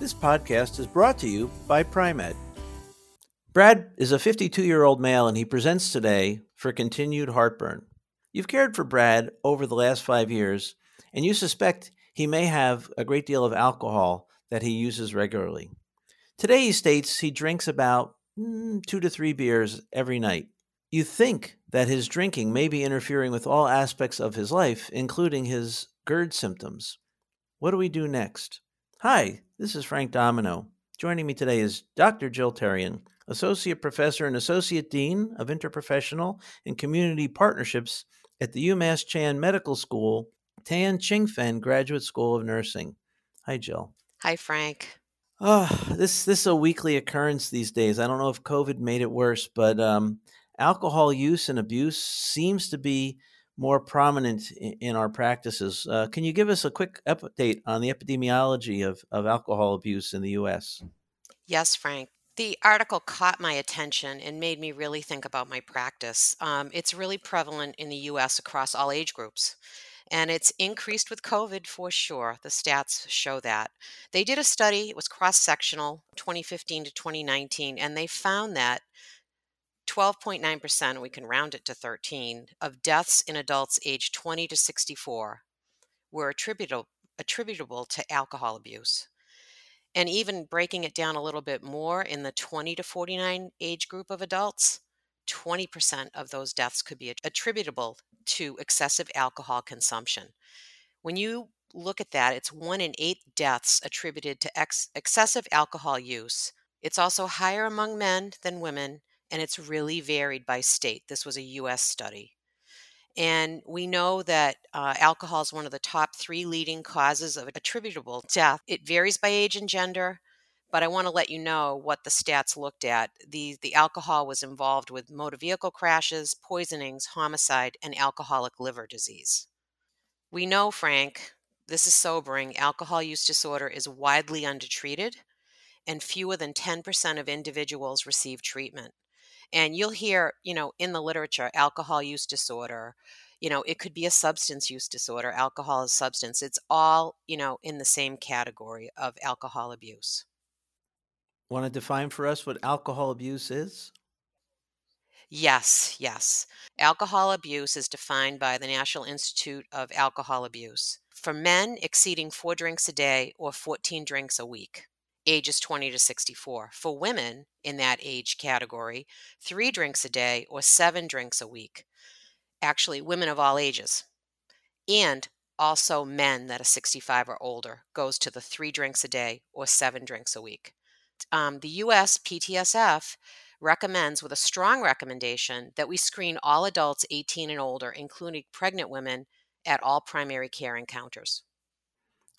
This podcast is brought to you by Pri-Med. Brad is a 52 year old male and he presents today for continued heartburn. You've cared for Brad over the last five years and you suspect he may have a great deal of alcohol that he uses regularly. Today he states he drinks about mm, two to three beers every night. You think that his drinking may be interfering with all aspects of his life, including his GERD symptoms. What do we do next? Hi, this is Frank Domino. Joining me today is Dr. Jill Therrien, Associate Professor and Associate Dean of Interprofessional and Community Partnerships at the UMass Chan Medical School, Tan Chingfen Graduate School of Nursing. Hi, Jill. Hi, Frank. Oh, this this is a weekly occurrence these days. I don't know if COVID made it worse, but um, alcohol use and abuse seems to be more prominent in, our practices. Uh, can you give us a quick update on the epidemiology of, of alcohol abuse in the U.S.? Yes, Frank. The article caught my attention and made me really think about my practice. Um, it's really prevalent in the U.S. across all age groups. And it's increased with COVID for sure. The stats show that. They did a study, it was cross sectional, 2015 to 2019, and they found that 12.9%, we can round it to 13, of deaths in adults aged 20 to 64 were attributable, attributable to alcohol abuse. And even breaking it down a little bit more in the 20 to 49 age group of adults, 20% of those deaths could be attributable to excessive alcohol consumption. When you look at that, it's one in eight deaths attributed to ex- excessive alcohol use. It's also higher among men than women and it's really varied by state. This was a US study. And we know that uh, alcohol is one of the top three leading causes of attributable death. It varies by age and gender, but I want to let you know what the stats looked at. The, the alcohol was involved with motor vehicle crashes, poisonings, homicide, and alcoholic liver disease. We know, Frank, this is sobering, alcohol use disorder is widely undertreated, and fewer than 10% of individuals receive treatment and you'll hear you know in the literature alcohol use disorder you know it could be a substance use disorder alcohol is substance it's all you know in the same category of alcohol abuse. Want to define for us what alcohol abuse is? Yes yes. Alcohol abuse is defined by the national institute of alcohol abuse. For men exceeding four drinks a day or 14 drinks a week ages 20 to 64. For women in that age category, three drinks a day or seven drinks a week. Actually, women of all ages. And also men that are 65 or older goes to the three drinks a day or seven drinks a week. Um, the US PSTF recommends, with a strong recommendation, that we screen all adults 18 and older, including pregnant women, at all primary care encounters.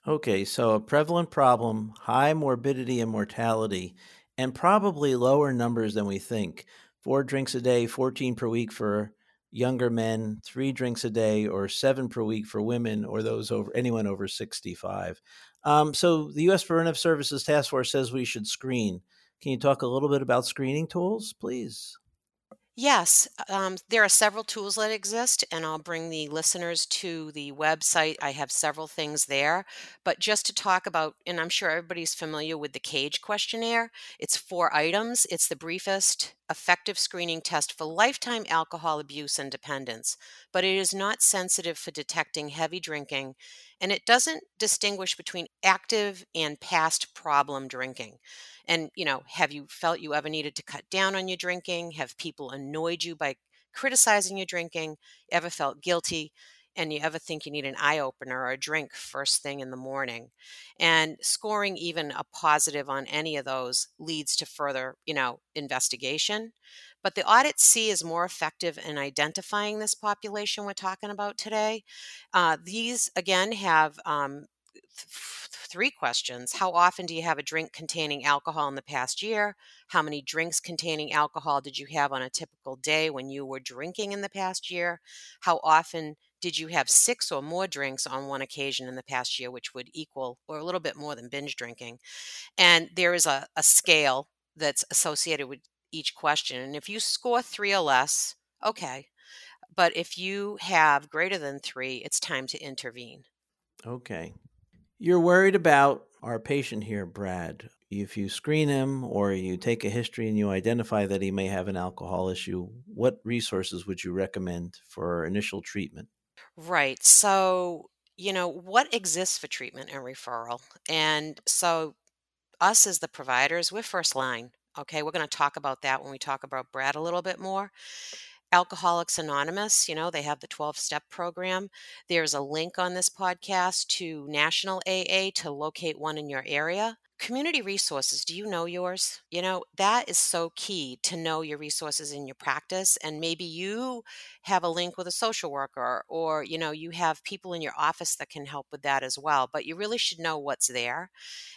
Okay, so a prevalent problem, high morbidity and mortality, and probably lower numbers than we think. Four drinks a day, 14 per week for younger men, three drinks a day, or seven per week for women or those over anyone over 65. Um, so the U.S. Preventive Services Task Force says we should screen. Can you talk a little bit about screening tools, please? Yes, um, there are several tools that exist, and I'll bring the listeners to the website. I have several things there. But just to talk about, and I'm sure everybody's familiar with the CAGE questionnaire, it's four items. It's the briefest effective screening test for lifetime alcohol abuse and dependence, but it is not sensitive for detecting heavy drinking, and it doesn't distinguish between active and past problem drinking. And, you know, have you felt you ever needed to cut down on your drinking? Have people annoyed you by criticizing your drinking? Ever felt guilty? and you ever think you need an eye opener or a drink first thing in the morning and scoring even a positive on any of those leads to further you know investigation but the AUDIT-C is more effective in identifying this population we're talking about today uh, these again have um, three questions. How often do you have a drink containing alcohol in the past year? How many drinks containing alcohol did you have on a typical day when you were drinking in the past year? How often did you have six or more drinks on one occasion in the past year, which would equal or a little bit more than binge drinking? And there is a, a scale that's associated with each question. And if you score three or less, okay. But if you have greater than three, it's time to intervene. Okay. You're worried about our patient here, Brad. If you screen him or you take a history and you identify that he may have an alcohol issue, what resources would you recommend for initial treatment? Right. So, you know, what exists for treatment and referral? And so, us as the providers, we're first line. Okay. We're going to talk about that when we talk about Brad a little bit more. Alcoholics Anonymous, you know, they have the 12 step program. There's a link on this podcast to National AA to locate one in your area. Community resources, do you know yours? You know, that is so key to know your resources in your practice. And maybe you have a link with a social worker or, you know, you have people in your office that can help with that as well. But you really should know what's there.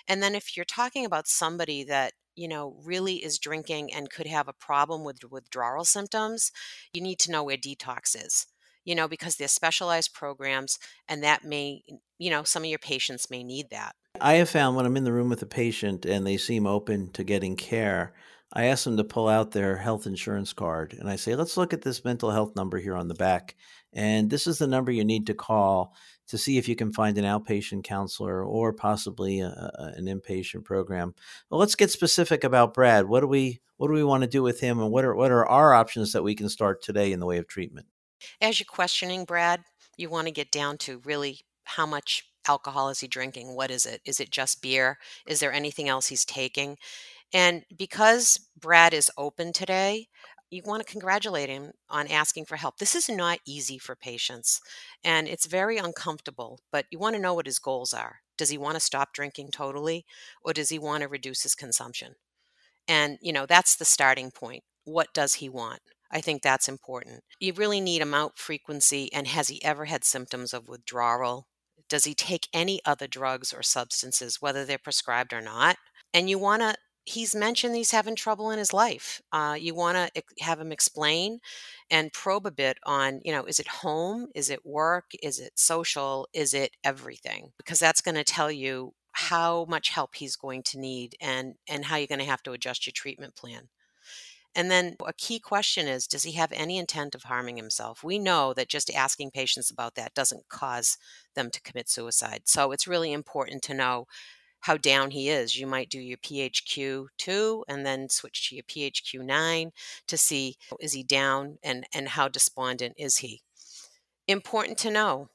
And then if you're talking about somebody that you know, really is drinking and could have a problem with withdrawal symptoms, you need to know where detox is, you know, because there's specialized programs and that may, you know, some of your patients may need that. I have found when I'm in the room with a patient and they seem open to getting care, I ask them to pull out their health insurance card and I say, let's look at this mental health number here on the back. And this is the number you need to call to see if you can find an outpatient counselor or possibly a, a, an inpatient program. Well, let's get specific about Brad. What do we what do we want to do with him, and what are what are our options that we can start today in the way of treatment? As you're questioning Brad, you want to get down to really how much alcohol is he drinking? What is it? Is it just beer? Is there anything else he's taking? And because Brad is open today, you want to congratulate him on asking for help. This is not easy for patients and it's very uncomfortable, but you want to know what his goals are. Does he want to stop drinking totally or does he want to reduce his consumption? And, you know, that's the starting point. What does he want? I think that's important. You really need amount frequency and has he ever had symptoms of withdrawal? Does he take any other drugs or substances, whether they're prescribed or not? And you want to he's mentioned he's having trouble in his life. Uh, you want to have him explain and probe a bit on, you know, is it home? Is it work? Is it social? Is it everything? Because that's going to tell you how much help he's going to need and and how you're going to have to adjust your treatment plan. And then a key question is Does he have any intent of harming himself? We know that just asking patients about that doesn't cause them to commit suicide. So it's really important to know how down he is. You might do your PHQ2 and then switch to your PHQ9 to see is he down and and how despondent is he. Important to know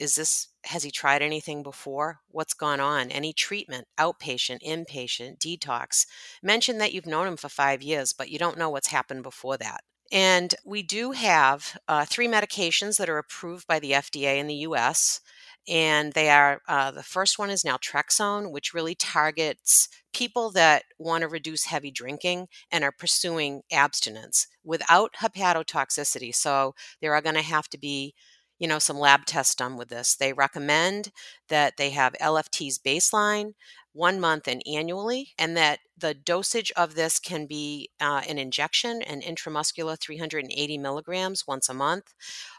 is this has he tried anything before? What's gone on? Any treatment? Outpatient inpatient detox? Mention that you've known him for five years but you don't know what's happened before that. And we do have uh, three medications that are approved by the fda in the us and they are uh, the first one is naltrexone which really targets people that want to reduce heavy drinking and are pursuing abstinence without hepatotoxicity. So there are going to have to be you know some lab tests done with this. They recommend that they have lfts baseline one month and annually and that the dosage of this can be uh, an injection an intramuscular 380 milligrams once a month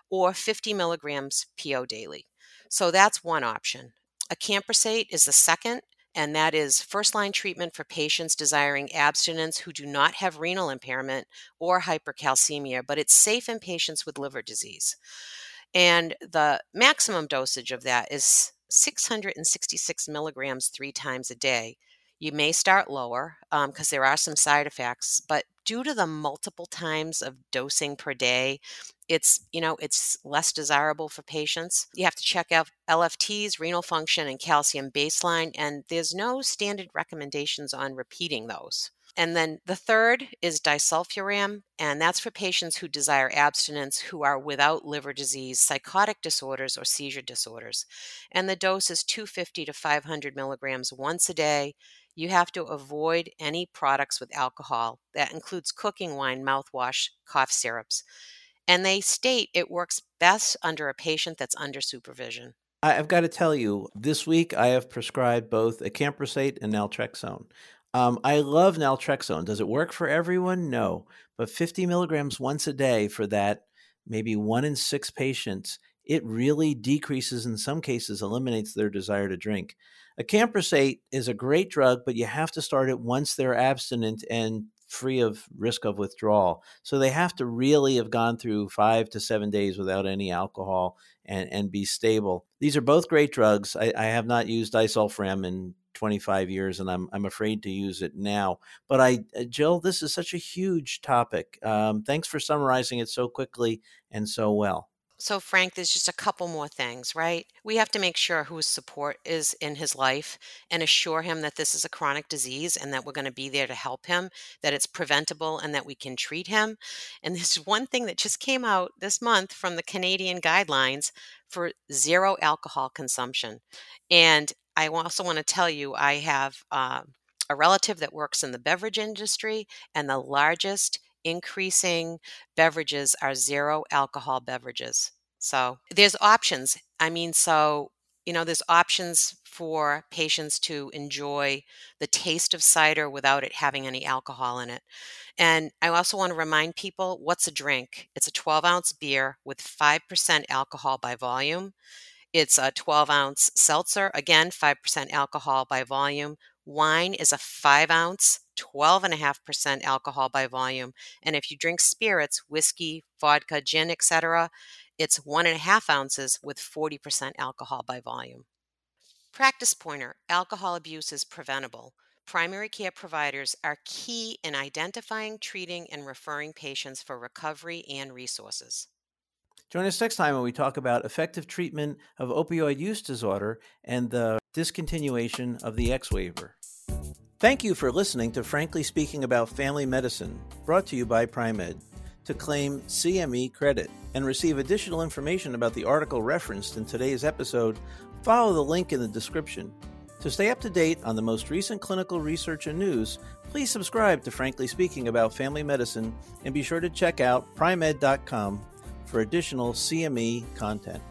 or 50 milligrams po daily so that's one option. Acamprosate is the second, and that is first line treatment for patients desiring abstinence who do not have renal impairment or hypercalcemia, but it's safe in patients with liver disease. And the maximum dosage of that is 666 milligrams three times a day. You may start lower because um, there are some side effects, but due to the multiple times of dosing per day, it's you know it's less desirable for patients you have to check out lfts renal function and calcium baseline and there's no standard recommendations on repeating those and then the third is disulfiram, and that's for patients who desire abstinence who are without liver disease, psychotic disorders, or seizure disorders. And the dose is 250 to 500 milligrams once a day. You have to avoid any products with alcohol. That includes cooking wine, mouthwash, cough syrups and they state it works best under a patient that's under supervision. I've got to tell you, this week I have prescribed both acamprosate and naltrexone. Um, I love naltrexone. Does it work for everyone? No. But 50 milligrams once a day for that, maybe one in six patients, it really decreases, in some cases, eliminates their desire to drink. Acamprosate is a great drug, but you have to start it once they're abstinent and free of risk of withdrawal. So they have to really have gone through five to seven days without any alcohol and, and be stable. These are both great drugs. I, I have not used disulfiram in 25 years and I'm, I'm afraid to use it now. But I, uh, Jill, this is such a huge topic. Um, thanks for summarizing it so quickly and so well. So, Frank, there's just a couple more things, right? We have to make sure whose support is in his life and assure him that this is a chronic disease and that we're going to be there to help him, that it's preventable and that we can treat him. And there's one thing that just came out this month from the Canadian guidelines for zero alcohol consumption. And I also want to tell you, I have uh, a relative that works in the beverage industry, and the largest increasing beverages are zero alcohol beverages. So there's options. I mean, so, you know, there's options for patients to enjoy the taste of cider without it having any alcohol in it. And I also want to remind people what's a drink? It's a 12 ounce beer with 5% alcohol by volume. It's a 12 ounce seltzer, again, 5% alcohol by volume. Wine is a 5 ounce 12.5% alcohol by volume. And if you drink spirits, whiskey, vodka, gin, etc., it's one and a half ounces with 40% alcohol by volume. Practice pointer alcohol abuse is preventable. Primary care providers are key in identifying, treating, and referring patients for recovery and resources. Join us next time when we talk about effective treatment of opioid use disorder and the discontinuation of the X waiver. Thank you for listening to Frankly Speaking About Family Medicine, brought to you by Pri-Med. To claim CME credit and receive additional information about the article referenced in today's episode, follow the link in the description. To stay up to date on the most recent clinical research and news, please subscribe to Frankly Speaking About Family Medicine and be sure to check out pri-med.com for additional CME content.